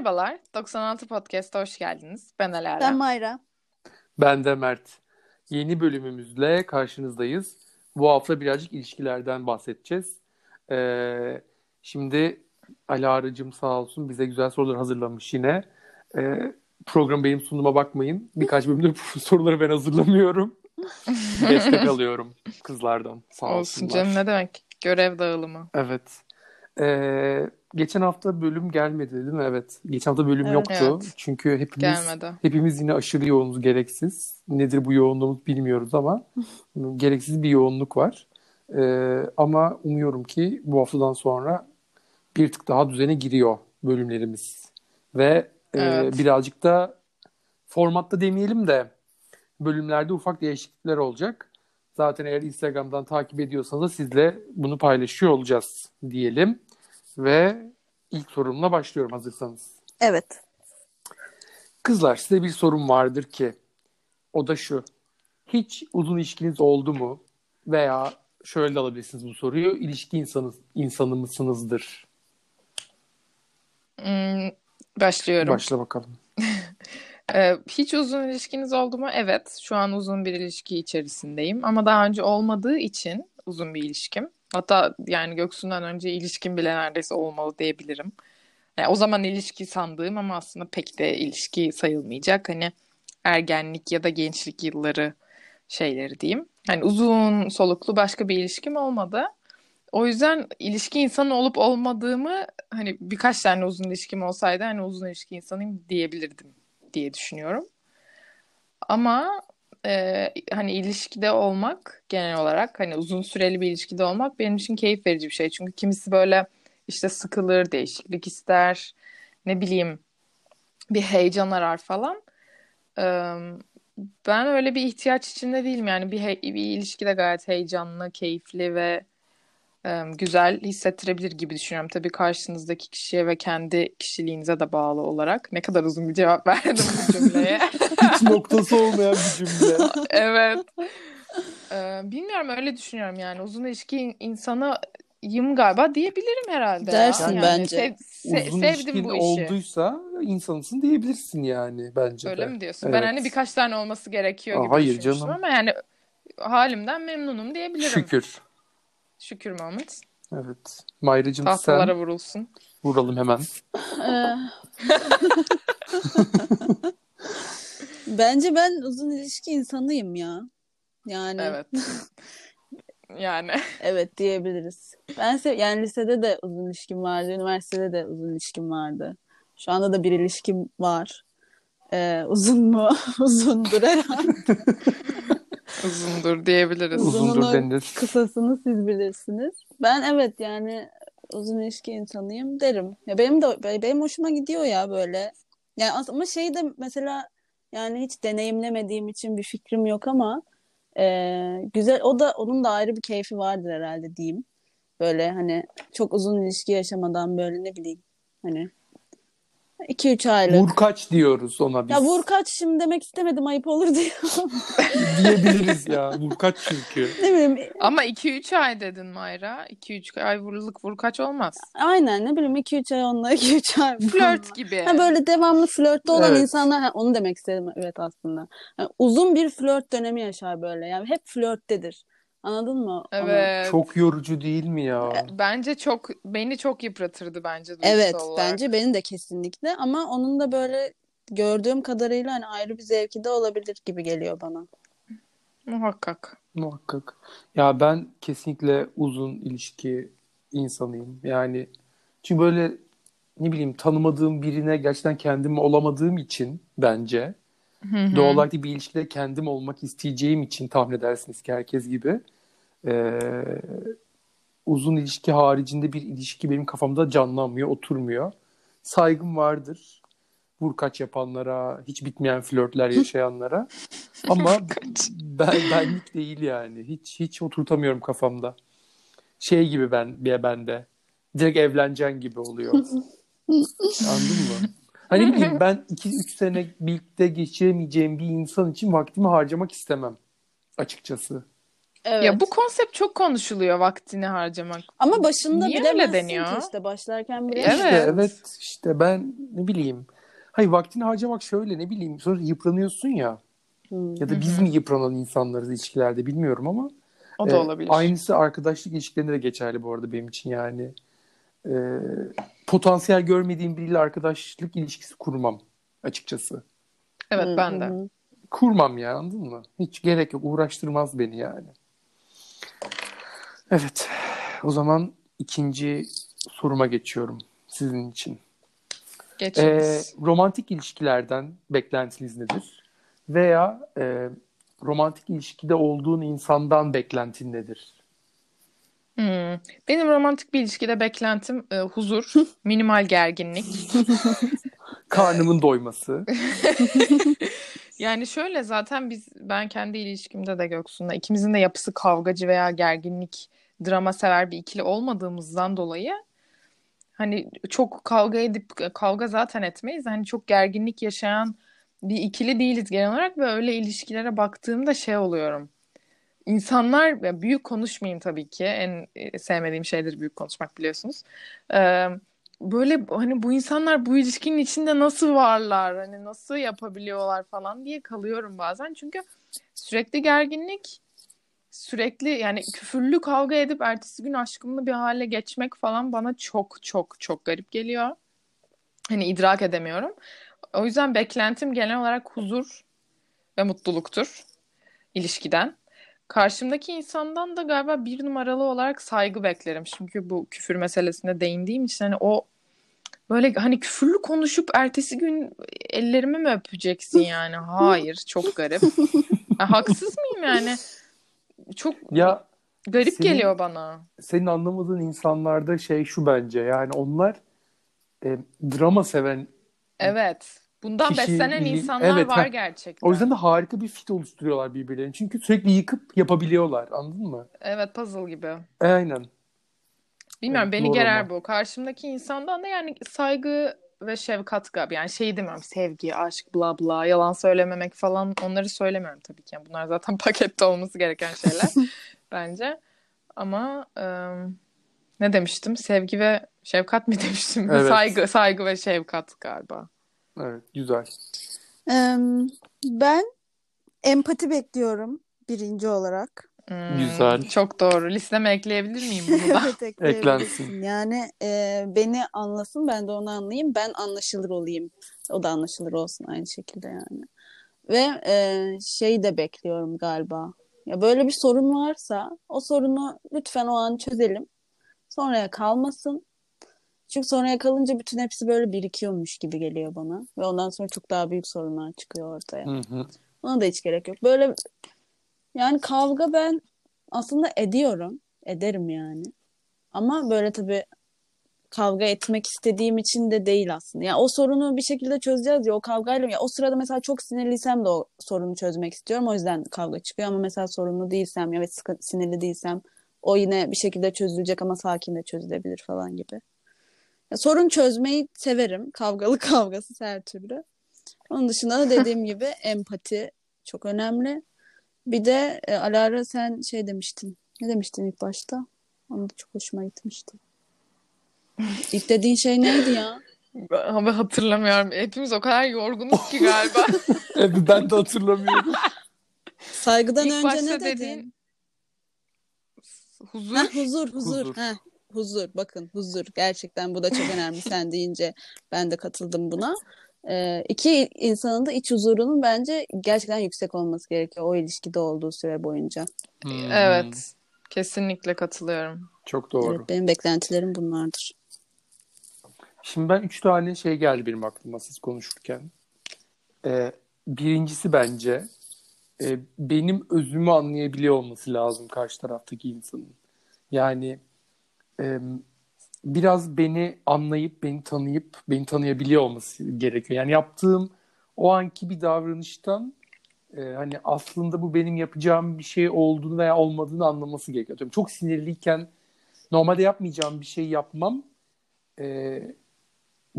Merhabalar, 96 Podcast'a hoş geldiniz. Ben Alara. Ben Mayra. Ben de Mert. Yeni bölümümüzle karşınızdayız. Bu hafta birazcık ilişkilerden bahsedeceğiz. Ee, şimdi Alara'cığım sağ olsun bize güzel sorular hazırlamış yine. Ee, program benim sunuma bakmayın. Birkaç bölümde soruları ben hazırlamıyorum. Destek alıyorum kızlardan. Sağ olsun canım ne demek? Görev dağılımı. Evet. Ee, geçen hafta bölüm gelmedi değil mi? Evet. Geçen hafta bölüm Evet. yoktu. Evet. Çünkü hepimiz Gelmedi. hepimiz yine aşırı yoğunuz gereksiz. Nedir bu yoğunluğumuz bilmiyoruz ama gereksiz bir yoğunluk var. Ee, ama umuyorum ki bu haftadan sonra bir tık daha düzene giriyor bölümlerimiz. Ve e, Evet. birazcık da formatta demeyelim de bölümlerde ufak değişiklikler olacak. Zaten eğer Instagram'dan takip ediyorsanız sizle bunu paylaşıyor olacağız diyelim. Ve ilk sorumla başlıyorum hazırsanız. Evet. Kızlar size bir sorum vardır ki o da şu. Hiç uzun ilişkiniz oldu mu? Veya şöyle de alabilirsiniz bu soruyu. İlişki insanı, insanı mısınızdır? Hmm, başlıyorum. Başla bakalım. Ee, hiç uzun ilişkiniz oldu mu? Evet. Şu an uzun bir ilişki içerisindeyim. Ama daha önce olmadığı için uzun bir ilişkim. Hatta yani Göksu'ndan önce ilişkim bile neredeyse olmalı diyebilirim. Yani o zaman ilişki sandığım ama aslında pek de ilişki sayılmayacak. Hani ergenlik ya da gençlik yılları şeyleri diyeyim. Hani uzun soluklu başka bir ilişkim olmadı. O yüzden ilişki insanı olup olmadığımı hani birkaç tane uzun ilişkim olsaydı hani uzun ilişki insanıyım diyebilirdim diye düşünüyorum. Ama e, hani ilişkide olmak genel olarak hani uzun süreli bir ilişkide olmak benim için keyif verici bir şey. Çünkü kimisi böyle işte sıkılır, değişiklik ister, ne bileyim bir heyecan arar falan. Ee, ben öyle bir ihtiyaç içinde değilim yani bir, he- bir ilişki de gayet heyecanlı, keyifli ve e, güzel hissettirebilir gibi düşünüyorum. Tabii karşınızdaki kişiye ve kendi kişiliğinize de bağlı olarak. Ne kadar uzun bir cevap verdim bu cümleye. Hiç noktası olmayan bir cümle. Evet. Ee, bilmiyorum öyle düşünüyorum yani. Uzun ilişki insanıyım galiba diyebilirim herhalde ya. Dersin Yani bence. sev- se- Uzun sevdim bu işi. olduysa insansın diyebilirsin yani bence Öyle de. mi diyorsun? Evet. Ben hani birkaç tane olması gerekiyor Aa, gibi hayır düşünmüştüm canım. ama yani halimden memnunum diyebilirim. Şükür. Şükür Mahmut. Evet. Mayracığım Tahtalara sen vurulsun. vuralım hemen. Ee, Bence ben uzun ilişki insanıyım ya. Yani evet, Evet. Yani diyebiliriz. Ben sev yani lisede de uzun ilişkim vardı, üniversitede de uzun ilişkim vardı. Şu anda da bir ilişkim var. Ee, uzun mu? Uzundur herhalde. Uzundur diyebiliriz. Uzundur denir. Kısasını siz bilirsiniz. Ben evet yani uzun ilişki insanıyım derim. Ya benim de benim hoşuma gidiyor ya böyle. Yani ama şey de mesela yani hiç deneyimlemediğim için bir fikrim yok ama e, güzel o da onun da ayrı bir keyfi vardır herhalde diyeyim. Böyle hani çok uzun ilişki yaşamadan böyle ne bileyim hani 2-3 aylık. Vurkaç diyoruz ona biz. Ya vur kaç şimdi demek istemedim ayıp olur diye. Diyebiliriz ya. Vurkaç çünkü. ne bileyim Ama 2-3 ay dedin Mayra. 2-3 ay vuruluk vur kaç olmaz. aynen ne bileyim 2-3 ay onunla 2-3 ay. Flört gibi. Ha böyle devamlı flörtte olan Evet. insanlar ha, onu demek istedim evet aslında. Ha, uzun bir flört dönemi yaşar böyle. Yani hep flörttedir. Anladın mı? onu? Evet. Çok yorucu değil mi ya? Bence çok beni çok yıpratırdı bence Evet olarak. bence benim de kesinlikle ama onun da böyle gördüğüm kadarıyla hani ayrı bir zevki de olabilir gibi geliyor bana. Muhakkak. Muhakkak. Ya ben kesinlikle uzun ilişki insanıyım. Yani çünkü böyle ne bileyim tanımadığım birine gerçekten kendim olamadığım için bence Hı hı. doğal olarak bir ilişkide kendim olmak isteyeceğim için tahmin edersiniz ki herkes gibi ee, uzun ilişki haricinde bir ilişki benim kafamda canlanmıyor, oturmuyor. Saygım vardır. Vurkaç yapanlara, hiç bitmeyen flörtler yaşayanlara. Ama ben benlik değil yani. Hiç hiç oturtamıyorum kafamda. Şey gibi ben bir bende. Direkt evleneceksin gibi oluyor. Anladın mı? Hani bileyim ben 2-3 sene birlikte geçiremeyeceğim bir insan için vaktimi harcamak istemem. Açıkçası. Evet. Ya bu konsept çok konuşuluyor vaktini harcamak. Ama başında Niye öyle deniyor? ki işte başlarken Evet. bilemezsin. İşte evet işte ben ne bileyim. Hayır vaktini harcamak şöyle ne bileyim sonra yıpranıyorsun ya. Hmm. Ya da biz mi yıpranan insanlarız ilişkilerde bilmiyorum ama. O e, da olabilir. Aynısı arkadaşlık ilişkilerinde de geçerli bu arada benim için yani. E, potansiyel görmediğim biriyle arkadaşlık ilişkisi kurmam açıkçası. Evet ben de. Kurmam ya anladın mı? Hiç gerek yok uğraştırmaz beni yani. Evet o zaman ikinci soruma geçiyorum sizin için. Ee, Geçeriz. romantik ilişkilerden beklentiniz nedir? Veya e, romantik ilişkide olduğun insandan beklentin nedir? Hmm. Benim romantik bir ilişkide beklentim e, huzur, minimal gerginlik. Karnımın doyması. Yani şöyle zaten biz ben kendi ilişkimde de Göksu'nda ikimizin de yapısı kavgacı veya gerginlik, drama sever bir ikili olmadığımızdan dolayı hani çok kavga edip kavga zaten etmeyiz. Hani çok gerginlik yaşayan bir ikili değiliz genel olarak ve öyle ilişkilere baktığımda şey oluyorum. İnsanlar büyük konuşmayayım tabii ki. En e, sevmediğim şeydir büyük konuşmak biliyorsunuz. Ee, böyle hani bu insanlar bu ilişkinin içinde nasıl varlar? Hani nasıl yapabiliyorlar falan diye kalıyorum bazen. Çünkü sürekli gerginlik, sürekli yani küfürlü kavga edip ertesi gün aşkımlı bir hale geçmek falan bana çok çok çok garip geliyor. Hani idrak edemiyorum. O yüzden beklentim genel olarak huzur ve mutluluktur ilişkiden. Karşımdaki insandan da galiba bir numaralı olarak saygı beklerim. Çünkü bu küfür meselesine değindiğim için hani o böyle hani küfürlü konuşup ertesi gün ellerimi mi öpeceksin yani? Hayır, çok garip. Ya, haksız mıyım yani? Çok Ya garip senin- geliyor bana. senin anlamadığın insanlarda şey şu bence yani onlar e, drama seven Evet. Bundan Kişi- beslenen insanlar Evet, var ha. gerçekten. o yüzden de harika bir fit oluşturuyorlar birbirlerini. Çünkü sürekli yıkıp yapabiliyorlar anladın mı? Evet, puzzle gibi. Aynen. Bilmiyorum Evet, beni gerer ama. bu. Karşımdaki insandan da yani saygı ve şefkat galiba. Yani şey demiyorum sevgi, aşk, bla bla, yalan söylememek falan onları söylemiyorum tabii ki. Yani bunlar zaten pakette olması gereken şeyler bence. Ama ım, ne demiştim? Sevgi ve şefkat mi demiştim? Evet. Saygı, saygı ve şefkat galiba. Evet güzel. Em, ben empati bekliyorum birinci olarak. Hmm, Güzel. Çok doğru. Listeme ekleyebilir miyim bunu da? Evet ekleyebilirsin. Eklensin. Yani e, beni anlasın ben de onu anlayayım. Ben anlaşılır olayım. O da anlaşılır olsun aynı şekilde yani. Ve e, şey de bekliyorum galiba. Ya böyle bir sorun varsa o sorunu lütfen o an çözelim. Sonraya kalmasın. Çünkü sonraya kalınca bütün hepsi böyle birikiyormuş gibi geliyor bana. Ve ondan sonra çok daha büyük sorunlar çıkıyor ortaya. Hı hı. Ona da hiç gerek yok. Böyle yani kavga ben aslında ediyorum. Ederim yani. Ama böyle tabii kavga etmek istediğim için de değil aslında. Yani o sorunu bir şekilde çözeceğiz ya o kavgayla. Ya o sırada mesela çok sinirliysem de o sorunu çözmek istiyorum. O yüzden kavga çıkıyor ama mesela sorunlu değilsem ya ve sinirli değilsem o yine bir şekilde çözülecek ama sakin de çözülebilir falan gibi. Sorun çözmeyi severim. Kavgalı kavgasız her türlü. Onun dışında da dediğim gibi empati çok önemli. Bir de e, Alara sen şey demiştin. Ne demiştin ilk başta? Onu da çok hoşuma gitmişti. İlk dediğin şey neydi ya? Ama hatırlamıyorum. Hepimiz o kadar yorgunuz ki galiba. Evet, ben de hatırlamıyorum. Saygıdan İlk önce başta ne dedin? dediğin huzur. Ha, huzur, huzur. Huzur. Ha, huzur. Bakın huzur. Gerçekten bu da çok önemli. Sen deyince ben de katıldım buna. Ee, iki insanın da iç huzurunun bence gerçekten yüksek olması gerekiyor o ilişkide olduğu süre boyunca. Hmm, Evet. Kesinlikle katılıyorum. Çok doğru. Evet, benim beklentilerim bunlardır. Şimdi ben üç tane şey geldi benim aklıma siz konuşurken. Ee, birincisi bence e, benim özümü anlayabiliyor olması lazım karşı taraftaki insanın. Yani e, biraz beni anlayıp, beni tanıyıp, beni tanıyabiliyor olması gerekiyor. Yani yaptığım o anki bir davranıştan e, hani aslında bu benim yapacağım bir şey olduğunu veya olmadığını anlaması gerekiyor. Atıyorum, Çok sinirliyken normalde yapmayacağım bir şey yapmam e,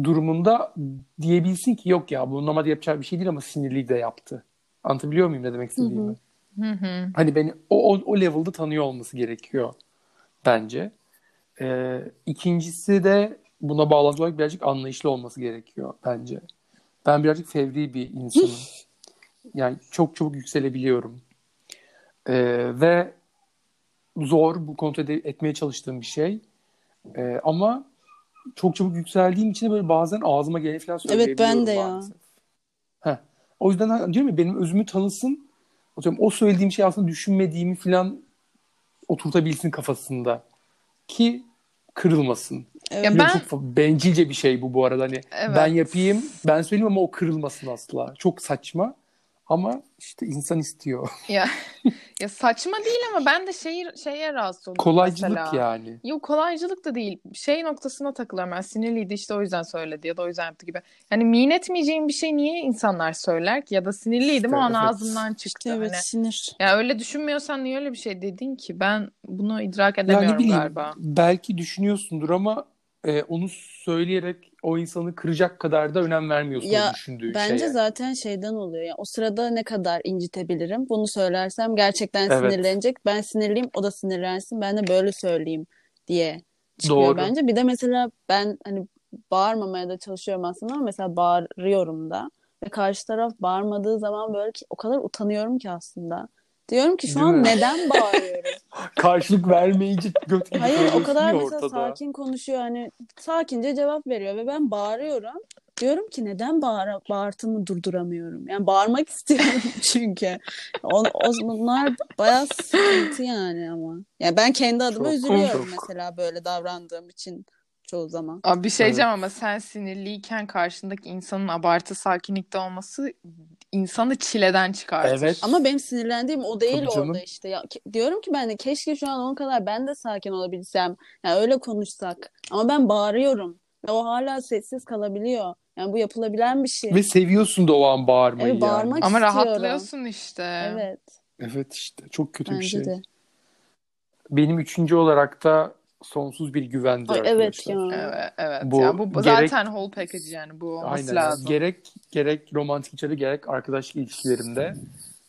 durumunda diyebilsin ki yok ya bu normalde yapacağı bir şey değil ama sinirli de yaptı. Anlatabiliyor muyum ne demek istediğimi? Hı hı. Hani beni o, o, o level'da tanıyor olması gerekiyor bence. Ee, ikincisi de buna bağlantılı olarak birazcık anlayışlı olması gerekiyor bence. Ben birazcık fevri bir insanım. yani çok çabuk yükselebiliyorum. Ee, ve zor bu kontrol etmeye çalıştığım bir şey. Ee, ama çok çabuk yükseldiğim için de böyle bazen ağzıma geleni falan Evet, ben söyleyebiliyorum de ya. maalesef. Heh. O yüzden diyorum ya benim özümü tanısın. Atıyorum, o söylediğim şey aslında düşünmediğimi falan oturtabilsin kafasında. Ki kırılmasın. Evet. Ya ben- çok bencilce bir şey bu bu arada. Hani Evet. ben yapayım, ben söyleyeyim ama o kırılmasın asla. Çok saçma. Ama işte insan istiyor. Ya, ya saçma değil ama ben de şeyi, şeye rahatsız oluyorum Kolaycılık mesela. yani. Yok kolaycılık da değil. Şey noktasına takılıyorum ben. Sinirliydi işte o yüzden söyledi ya da o yüzden yaptı gibi. Yani min etmeyeceğim bir şey niye insanlar söyler ki? Ya da sinirliydim İşte o an evet. ağzımdan çıktı. İşte evet Hani, sinir. ya öyle düşünmüyorsan niye öyle bir şey dedin ki? Ben bunu idrak edemiyorum ne bileyim galiba. belki düşünüyorsundur ama e, onu söyleyerek o insanı kıracak kadar da önem vermiyorsun Ya, düşündüğü Bence şeye. zaten şeyden oluyor. Yani o sırada ne kadar incitebilirim? Bunu söylersem gerçekten Evet. sinirlenecek. Ben sinirliyim, o da sinirlensin. Ben de böyle söyleyeyim diye çıkıyor Doğru. bence. Bir de mesela ben hani bağırmamaya da çalışıyorum aslında ama mesela bağırıyorum da. Ve karşı taraf bağırmadığı zaman böyle ki o kadar utanıyorum ki aslında. Diyorum ki şu Değil an mi? neden bağırıyorum? Karşılık vermeyince göt gibi Hayır o kadar mesela ortada. sakin konuşuyor hani sakince cevap veriyor ve ben bağırıyorum. Diyorum ki neden bağır, bağırtımı durduramıyorum? Yani bağırmak istiyorum çünkü. O, o, bunlar bayağı sıkıntı yani ama. Yani ben kendi adıma Çok, üzülüyorum çok. mesela böyle davrandığım için çoğu zaman. Abi bir şey Evet. diyeceğim ama sen sinirliyken karşındaki insanın abartı sakinlikte olması insanı çileden çıkartır. Evet. Ama benim sinirlendiğim o değil Tabii canım. orada işte. Ya, ke- diyorum ki ben de keşke şu an onun kadar ben de sakin olabilsem. Yani öyle konuşsak. Ama ben bağırıyorum. Ve o hala sessiz kalabiliyor. Yani bu yapılabilen bir şey. Ve seviyorsun da o an bağırmayı Evet, bağırmak yani. Ama istiyorum. rahatlıyorsun işte. Evet. Evet işte çok kötü bir Bence şey. de. Benim üçüncü olarak da sonsuz bir güvendir Ay, evet arkadaşlar. ya. Evet, evet. Bu ya bu gerek- zaten whole package yani bu olması Aynen. lazım. Gerek gerek romantik içeri gerek arkadaşlık ilişkilerimde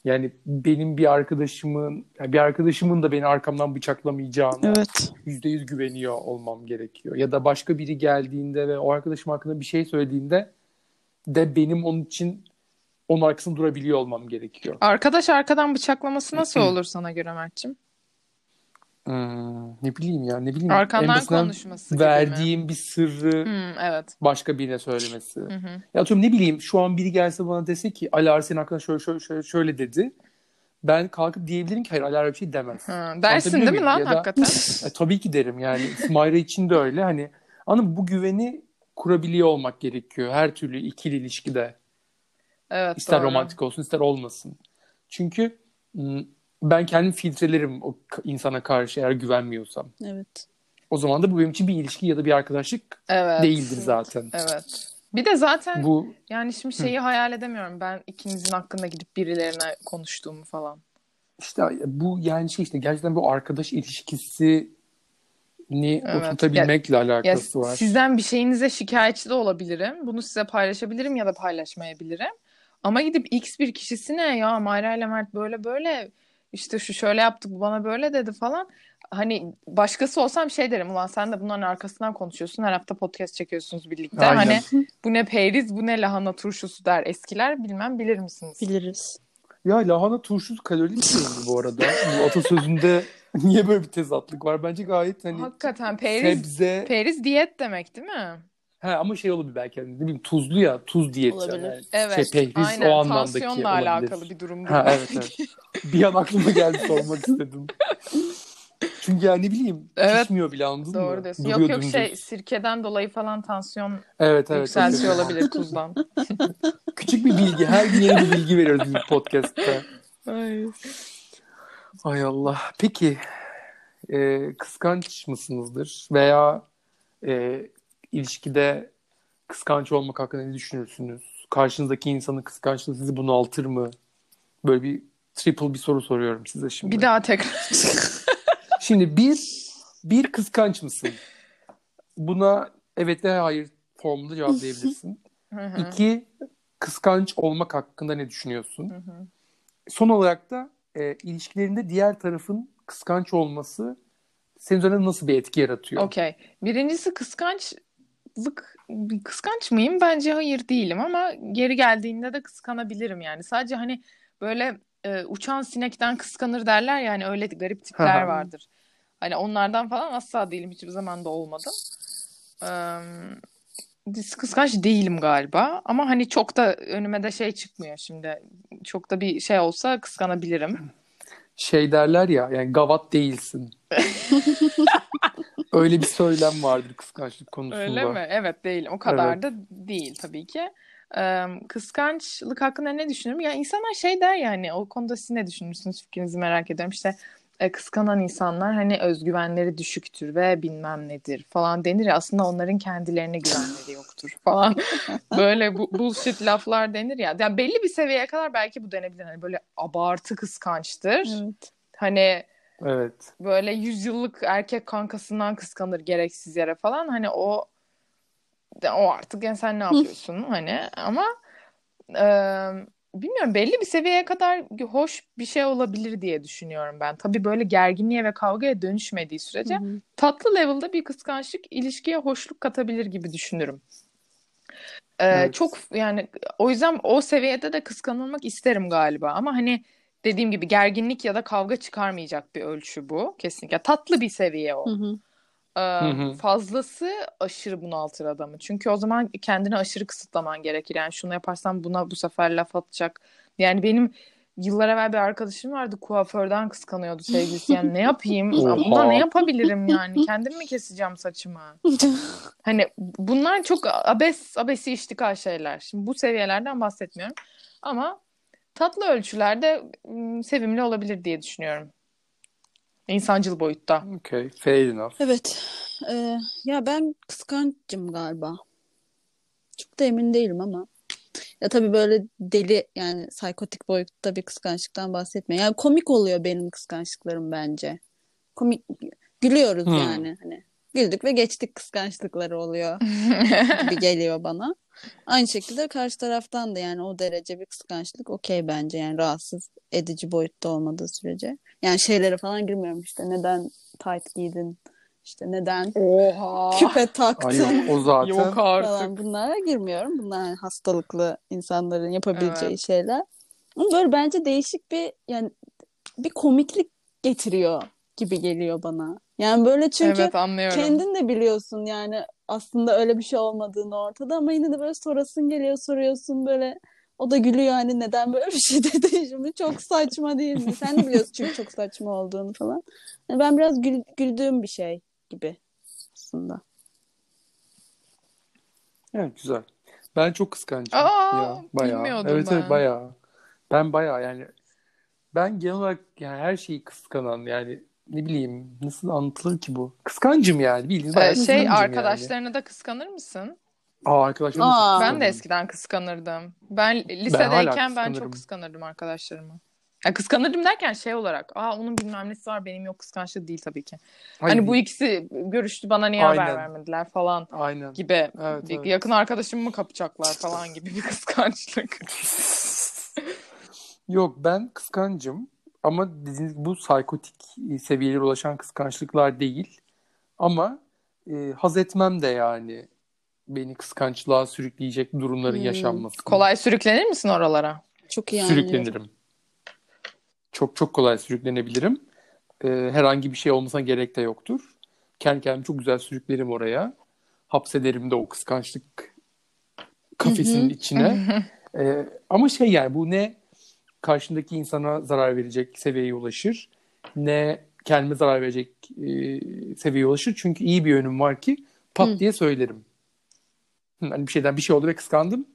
yani benim bir arkadaşımın yani bir arkadaşımın da beni arkamdan bıçaklamayacağına Evet. yüzde yüz güveniyor olmam gerekiyor. Ya da başka biri geldiğinde ve o arkadaşım hakkında bir şey söylediğinde de benim onun için onun arkasında durabiliyor olmam gerekiyor. Arkadaş arkadan bıçaklaması nasıl olur sana göre Mert'cim? Hmm, ne bileyim ya ne bileyim. Arkandan konuşması gibi mi? verdiğim bir sırrı Hmm, evet. başka birine söylemesi. Hı hı. Ya atıyorum ne bileyim şu an biri gelse bana dese ki Alar senin hakkında şöyle şöyle şöyle, şöyle dedi. Ben kalkıp diyebilirim ki hayır öyle bir şey demez. Ha, dersin değil mi lan? Ya da- hakikaten? E, tabii ki derim yani. Smayra için de öyle. Hani mı? bu güveni kurabiliyor olmak gerekiyor her türlü ikili ilişkide. Evet İster doğru. romantik olsun ister olmasın. Çünkü ben kendim filtrelerim o insana karşı eğer güvenmiyorsam. Evet. O zaman da bu benim için bir ilişki ya da bir arkadaşlık Evet. değildir zaten. Evet. Bir de zaten Bu yani şimdi şeyi hayal edemiyorum. Ben ikinizin hakkında gidip birilerine konuştuğumu falan. işte bu yani şey işte gerçekten bu arkadaş ilişkisini Evet. oturtabilmekle Ya alakası var. sizden bir şeyinize şikayetçi de olabilirim. Bunu size paylaşabilirim ya da paylaşmayabilirim. Ama gidip X bir kişisine ya Mayra ile Mert böyle böyle işte şu şöyle yaptı bu bana böyle dedi falan. Hani başkası olsam şey derim ulan sen de bunların arkasından konuşuyorsun. Her hafta podcast çekiyorsunuz birlikte. Aynen. Hani bu ne periz bu ne lahana turşusu der eskiler bilmem bilir misiniz? Biliriz. Ya lahana turşusu kalorili bir şey bu arada? Bu atasözünde niye böyle bir tezatlık var? Bence gayet hani Hakikaten periz, sebze periz diyet demek değil mi? He, ama şey olabilir belki hani ne bileyim tuzlu ya tuz diyeti. Olabilir. Yani Evet. Şey, pehriz aynen. o anlamdaki Tansiyonla olabilir. alakalı bir durumdur. Ha, evet evet. Bir an aklıma geldi sormak istedim. Çünkü yani ne bileyim Evet. pişmiyor bile anladın Doğru mı? diyorsun. Duruyor Yok yok dümdüz. şey sirkeden dolayı falan tansiyon Evet evet. yükseltiyor evet. olabilir tuzdan. Küçük bir bilgi. Her gün yeni bir bilgi veriyoruz biz bu podcast'ta. Ay. Ay Allah. Peki e, kıskanç mısınızdır? Veya e, ilişkide kıskanç olmak hakkında ne düşünürsünüz? Karşınızdaki insanın kıskançlığı sizi bunaltır mı? Böyle bir triple bir soru soruyorum size şimdi. Bir daha tekrar. Şimdi bir, bir kıskanç mısın? Buna evet veya hayır formunda cevaplayabilirsin. İki, kıskanç olmak hakkında ne düşünüyorsun? Son olarak da e, ilişkilerinde diğer tarafın kıskanç olması senin üzerinde nasıl bir etki yaratıyor? Okey. Birincisi kıskançlık kıskanç mıyım? Bence hayır değilim ama geri geldiğinde de kıskanabilirim yani. Sadece hani böyle e, uçan sinekten kıskanır derler ya hani öyle garip tipler vardır. Hani onlardan falan asla değilim. Hiçbir zaman da olmadım. Ee, kıskanç değilim galiba. Ama hani çok da önüme de şey çıkmıyor şimdi. Çok da bir şey olsa kıskanabilirim. Şey derler ya yani gavat değilsin. Öyle bir söylem vardır kıskançlık konusunda. Öyle mi? Evet değil. O kadar evet. da değil tabii ki. Ee, kıskançlık hakkında ne düşünüyorum? Yani insanlar şey der yani o konuda siz ne düşünürsünüz fikrinizi merak ediyorum. İşte e, kıskanan insanlar hani özgüvenleri düşüktür ve bilmem nedir falan denir ya aslında onların kendilerine güvenleri yoktur falan. böyle bu, bullshit laflar denir ya. Yani belli bir seviyeye kadar belki bu denebilir. Hani böyle abartı kıskançtır. Evet. Hani Evet. Böyle yüzyıllık erkek kankasından kıskanır gereksiz yere falan. Hani o o artık yani sen ne yapıyorsun hani ama e, bilmiyorum belli bir seviyeye kadar hoş bir şey olabilir diye düşünüyorum ben. Tabii böyle gerginliğe ve kavgaya dönüşmediği sürece Hı-hı. tatlı level'da bir kıskançlık ilişkiye hoşluk katabilir gibi düşünürüm. Ee, evet. Çok yani o yüzden o seviyede de kıskanılmak isterim galiba ama hani dediğim gibi gerginlik ya da kavga çıkarmayacak bir ölçü bu kesinlikle. Tatlı bir seviye o. Hı Ee, fazlası aşırı bunaltır adamı. Çünkü o zaman kendini aşırı kısıtlaman gerekir. Yani şunu yaparsam buna bu sefer laf atacak. Yani benim yıllar evvel bir arkadaşım vardı kuaförden kıskanıyordu sevgilisi. Yani ne yapayım? Buna ne yapabilirim yani? Kendim mi keseceğim saçımı? hani bunlar çok abes abesi iştikal şeyler. Şimdi bu seviyelerden bahsetmiyorum. Ama tatlı ölçülerde sevimli olabilir diye düşünüyorum. İnsancıl boyutta. Okay, fair enough. Evet. Ee, ya ben kıskançım galiba. Çok da emin değilim ama. Ya tabii böyle deli yani psikotik boyutta bir kıskançlıktan bahsetmiyorum. Yani komik oluyor benim kıskançlıklarım bence. Komik gülüyoruz hmm. yani hani. Güldük ve geçtik kıskançlıkları oluyor gibi geliyor bana. Aynı şekilde karşı taraftan da yani o derece bir kıskançlık okey bence yani rahatsız edici boyutta olmadığı sürece. Yani şeylere falan girmiyorum işte neden tight giydin işte neden Oha. küpe taktın Ay, o zaten yok artık falan bunlara girmiyorum. Bunlar yani hastalıklı insanların yapabileceği evet. şeyler. Ama böyle bence değişik bir yani bir komiklik getiriyor gibi geliyor bana. Yani böyle çünkü evet, anlıyorum. kendin de biliyorsun yani aslında öyle bir şey olmadığını ortada ama yine de böyle sorasın geliyor soruyorsun böyle o da gülüyor hani neden böyle bir şey dedi şimdi çok saçma değil mi? Sen de biliyorsun çünkü çok saçma olduğunu falan. Yani ben biraz gül, güldüğüm bir şey gibi aslında. Evet güzel. Ben çok kıskancım. Aa, ya, bayağı. Bilmiyordum evet, ben. Evet bayağı. Ben bayağı yani ben genel olarak yani her şeyi kıskanan yani ne bileyim nasıl anlatılır ki bu? Kıskancım yani bildiğiniz ee, Şey arkadaşlarını yani. da kıskanır mısın? Aa arkadaşlarım Aa, Ben de eskiden kıskanırdım. Ben lisedeyken ben, ben çok kıskanırdım arkadaşlarımı. Yani kıskanırdım derken şey olarak aa onun bilmem nesi var benim yok kıskançlık değil tabii ki. Aynen. Hani bu ikisi görüştü bana niye Aynen. haber vermediler falan Aynen. gibi. Evet, evet. Yakın arkadaşımı mı kapacaklar falan gibi bir kıskançlık. yok ben kıskancım. Ama dediğiniz bu psikotik seviyelere ulaşan kıskançlıklar değil. Ama e, haz etmem de yani beni kıskançlığa sürükleyecek durumların hmm. yaşanması. Kolay sürüklenir misin oralara? Çok iyi Sürüklenirim. Çok çok kolay sürüklenebilirim. Ee, herhangi bir şey olmasına gerek de yoktur. Kendi kendimi çok güzel sürüklerim oraya. Hapsederim de o kıskançlık kafesinin içine. ee, ama şey yani bu ne karşındaki insana zarar verecek seviyeye ulaşır ne kendime zarar verecek e, seviyeye ulaşır. Çünkü iyi bir yönüm var ki pat Hı. diye söylerim. Hani bir şeyden bir şey oldu ve kıskandım.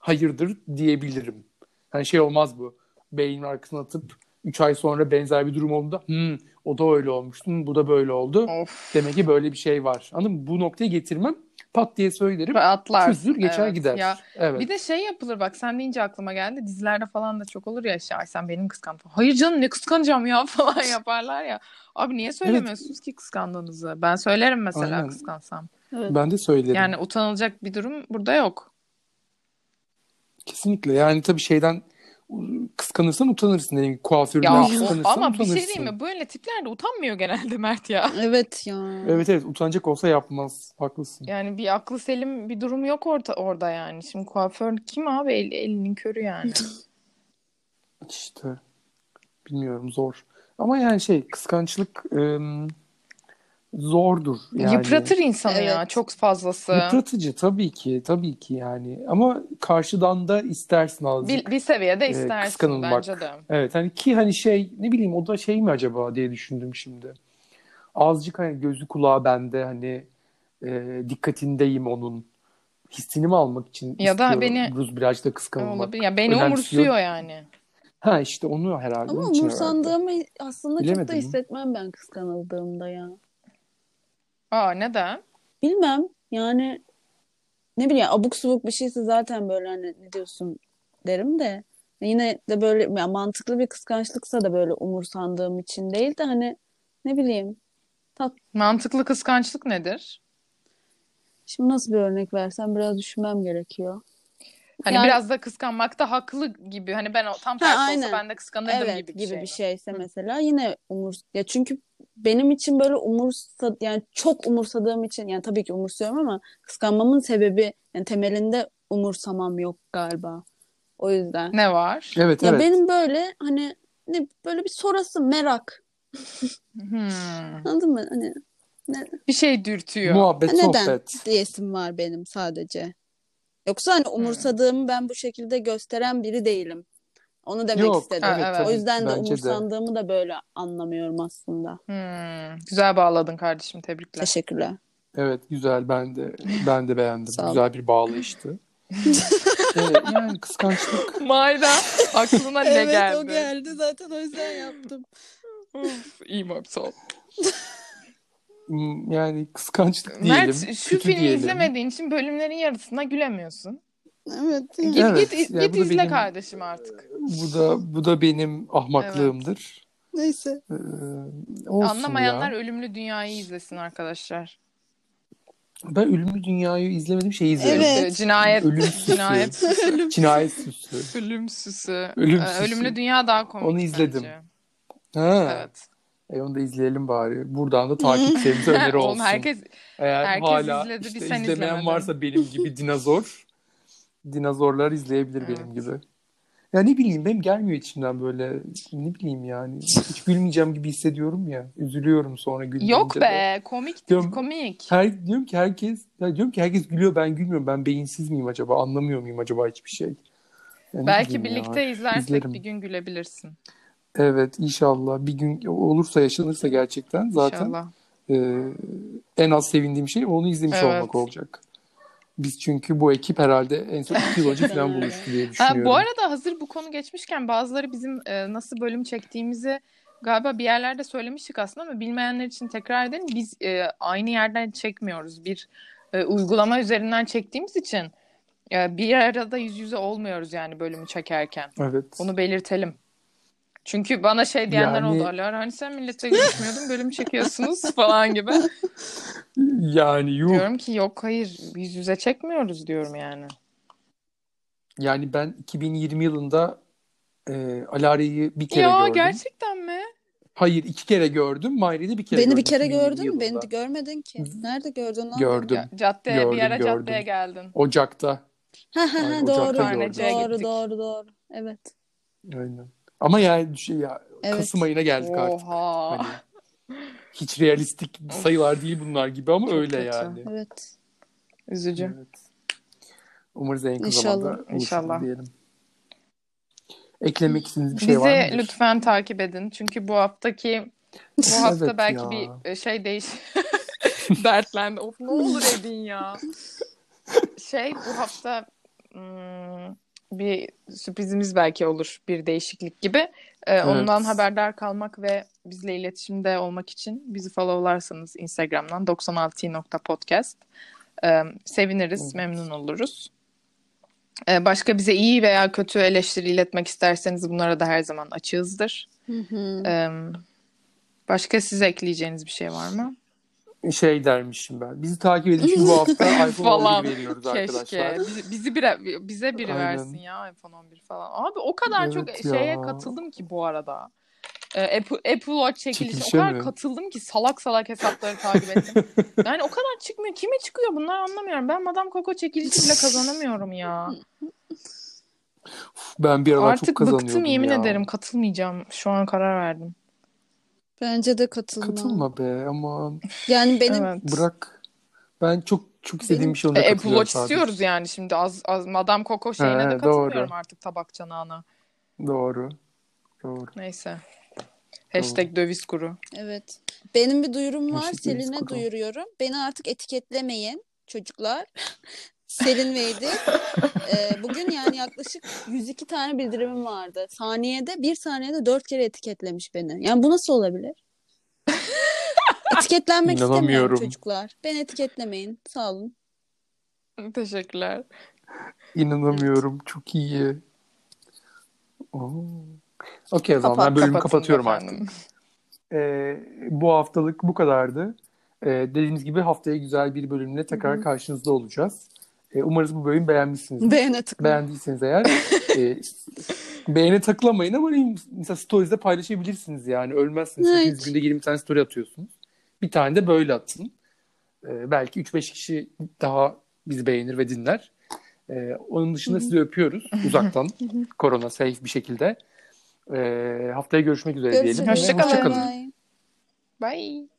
Hayırdır diyebilirim. Hani şey olmaz bu. Beynin arkasına atıp 3 ay sonra benzer bir durum olduğunda hmm, o da öyle olmuştu, bu da böyle oldu. Of. Demek ki böyle bir şey var. Anladın mı? Bu noktaya getirmem pat diye söylerim. Atlar. Çözülür geçer evet. gider. Ya, evet. Bir de şey yapılır bak sen deyince aklıma geldi. Dizilerde falan da çok olur ya işte ay sen benim kıskandın. Hayır canım ne kıskanacağım ya falan yaparlar ya. Abi niye söylemiyorsunuz evet. ki kıskandığınızı? Ben söylerim mesela Aynen. kıskansam. Evet. Ben de söylerim. Yani utanılacak bir durum burada yok. Kesinlikle. Yani tabii şeyden kıskanırsan utanırsın. Yani kuaföründen Ya kıskanırsan ama bir utanırsın. şey diyeyim mi? Böyle tipler de utanmıyor genelde Mert ya. Evet ya. Evet evet utanacak olsa yapmaz. Haklısın. Yani bir aklı selim bir durum yok orta, orada yani. Şimdi kuaför kim abi? El, elinin körü yani. İşte bilmiyorum zor. Ama yani şey kıskançlık ım, zordur yani. Yıpratır insanı ya Evet. çok fazlası. Yıpratıcı tabii ki tabii ki yani. Ama karşıdan da istersin azıcık. Bir, bir seviyede Ee, istersin kıskanılmak. bence de. Evet hani ki hani şey ne bileyim o da şey mi acaba diye düşündüm şimdi. Azıcık hani gözü kulağı bende hani e, dikkatindeyim onun. Hissini mi almak için Ya da beni- Ruz birazcık da kıskanılmak. Olabilir. Ya beni Önemsiyor. umursuyor yani. Ha işte onu herhalde. Ama herhalde. umursandığımı aslında çok da Bilemedim. hissetmem ben kıskanıldığımda ya. Aa neden? Bilmem yani ne bileyim abuk subuk bir şeyse zaten böyle hani ne diyorsun derim de yine de böyle ya mantıklı bir kıskançlıksa da böyle umursandığım için değil de hani ne bileyim Mantıklı kıskançlık nedir? şimdi nasıl bir örnek versem biraz düşünmem gerekiyor. Hani Yani- biraz da kıskanmakta haklı gibi. Hani ben tam tersi aynen. olsa ben de kıskanırdım Evet gibi bir gibi şey. bir şeyse mesela yine umur ya çünkü benim için böyle umursa yani çok umursadığım için yani tabii ki umursuyorum ama kıskanmamın sebebi yani temelinde umursamam yok galiba. O yüzden. Ne var? Evet Ya evet. benim böyle hani ne böyle bir sorası merak. Hmm. Anladın mı? Hani Bir şey dürtüyor. Muhabbet, neden sohbet. diyesim var benim sadece. Yoksa hani umursadığımı ben bu şekilde gösteren biri değilim. Onu demek Yok, istedim. Evet. O yüzden de Bence de. umursandığımı da böyle anlamıyorum aslında. Hmm. Güzel bağladın kardeşim tebrikler. Teşekkürler. Evet güzel ben de ben de beğendim. Güzel bir bağlayıştı. evet, yani kıskançlık Mayda aklına ne geldi? geldi zaten o yüzden yaptım. Uf, iyi Mopsol. m, yani kıskançlık diyelim. Mert şu filmi diyelim. izlemediğin için bölümlerin yarısına gülemiyorsun. Evet. Git Evet, git yani git izle benim- kardeşim artık. Bu da bu da benim ahmaklığımdır. Neyse. Ee, Anlamayanlar ya. Ölümlü Dünya'yı izlesin arkadaşlar. Ben Ölümlü Dünya'yı izlemedim şeyi izledim. Evet. Cinayet Ölüm süsü. cinayet süsü. Cinayet süsü. Ölüm süsü. Ölüm Ee, süsü. Ölümlü Dünya daha komik Onu izledim. bence. Ha. Evet. E onu da izleyelim bari. Buradan da takipçilerimize öneri Oğlum olsun. herkes Eğer herkes hala izledi, bir işte sen izlemeyen izlemedin. varsa benim gibi dinozor, dinozorlar izleyebilir Evet. benim gibi. Ya ne bileyim benim gelmiyor içimden böyle ne bileyim yani hiç gülmeyeceğim gibi hissediyorum ya. Üzülüyorum sonra gülmeyince yok de. be komik Diyorum- komik. Her, diyorum ki herkes ya diyorum ki herkes gülüyor ben gülmüyorum. Ben beyinsiz miyim acaba? Anlamıyor muyum acaba hiçbir şey? Ya ne Belki bileyim ya. birlikte izlersek izlerim. bir gün gülebilirsin. Evet inşallah bir gün olursa yaşanırsa gerçekten zaten İnşallah. e, en az sevindiğim şey onu izlemiş Evet. olmak olacak. Biz çünkü bu ekip herhalde en son iki yıl önce falan buluştu diye Ha, düşünüyorum. bu arada hazır bu konu geçmişken bazıları bizim e, nasıl bölüm çektiğimizi galiba bir yerlerde söylemiştik aslında ama bilmeyenler için tekrar edelim. Biz e, aynı yerden çekmiyoruz. Bir e, uygulama üzerinden çektiğimiz için e, bir arada yüz yüze olmuyoruz yani bölümü çekerken. Evet. Onu belirtelim. Çünkü bana şey diyenler Yani- oldu. Alara hani sen milletle görüşmüyordun bölüm çekiyorsunuz falan gibi. Yani yuh. Diyorum ki yok hayır yüz yüze çekmiyoruz diyorum yani. Yani ben 2020 yılında e, Alara'yı bir kere Ya gördüm. gerçekten mi? Hayır iki kere gördüm. Mayri'yi bir kere Beni gördüm. bir kere 2020 gördün mü? Beni de görmedin ki. Nerede gördün lan? Gördüm. Ya, caddeye bir Gördüm, ara gördüm. caddeye geldin. Ocak'ta. Ha ha Ay, ha Ocak'ta doğru. Karneciye Doğru gittik. doğru doğru. Evet. Aynen. Ama yani şey ya Evet. Kasım ayına geldik artık. Oha. Hani hiç realistik sayılar değil bunlar gibi ama Çok öyle kötü. yani. Evet. Üzücü. Evet. Umarız en kısa İnşallah. zamanda İnşallah. diyelim. Eklemek istediğiniz bir Bizi şey var mıdır? lütfen takip edin. Çünkü bu haftaki bu hafta Evet belki ya. bir e, şey değiş dertlendi. Of ne olur edin ya. Şey bu hafta hmm, bir sürprizimiz belki olur. Bir değişiklik gibi. Ee, Ondan haberdar kalmak ve bizle iletişimde olmak için bizi followlarsanız Instagram'dan 96.podcast ee, seviniriz, Evet. memnun oluruz. Ee, başka bize iyi veya kötü eleştiri iletmek isterseniz bunlara da her zaman açığızdır. Hı hı. Ee, başka size ekleyeceğiniz bir şey var mı? Şey dermişim ben. Bizi takip edin çünkü bu hafta iPhone Falan. 11 veriyoruz Keşke. arkadaşlar. Bizi, bizi bire, bize biri Aynen. versin ya iPhone 11 falan. Abi o kadar Evet çok ya. şeye katıldım ki bu arada. Ee, Apple, Apple Watch çekilişi o kadar mi? katıldım ki salak salak hesapları takip ettim. yani o kadar çıkmıyor. Kime çıkıyor bunlar anlamıyorum. Ben Madame Coco çekilişi bile kazanamıyorum ya. Ben bir aralar çok Artık kazanıyordum bıktım yemin ya. ederim katılmayacağım. Şu an karar verdim. Bence de katılma. Katılma be aman. Yani benim Evet. Bırak. Ben çok çok istediğim bir şey onda E, Apple Watch sadece. istiyoruz yani şimdi az, az Madame Coco şeyine He, de katılmıyorum doğru. artık tabak çanağına. Doğru. Doğru. Neyse. Hashtag döviz kuru. evet. Benim bir duyurum var. Selin'e duyuruyorum. Beni artık etiketlemeyin çocuklar. Edil. Ee, bugün yani yaklaşık 102 tane bildirimim vardı. Saniyede, bir saniyede dört kere etiketlemiş beni. Yani bu nasıl olabilir? Etiketlenmek istemiyorum çocuklar. Beni etiketlemeyin. Sağ olun. Teşekkürler. İnanamıyorum. Çok iyi. Okey o zaman Kapat, ben bölümü kapatıyorum efendim. artık. Ee, bu haftalık bu kadardı. Ee, dediğimiz gibi haftaya güzel bir bölümle tekrar karşınızda olacağız. Ee, umarız bu bölümü beğenmişsiniz. Beğene tıkla. Beğendiyseniz eğer e, beğene takılamayın ama mesela stories'de paylaşabilirsiniz yani. Ölmezsiniz. Evet. 8 günde 20 tane story atıyorsunuz. Bir tane de böyle atın. Ee, belki 3-5 kişi daha bizi beğenir ve dinler. Ee, onun dışında sizi öpüyoruz uzaktan. Korona safe bir şekilde. Ee, haftaya görüşmek üzere Görüşürüz. diyelim. Hoşça kalın. Hoşça kalın. Bay bay. Bye.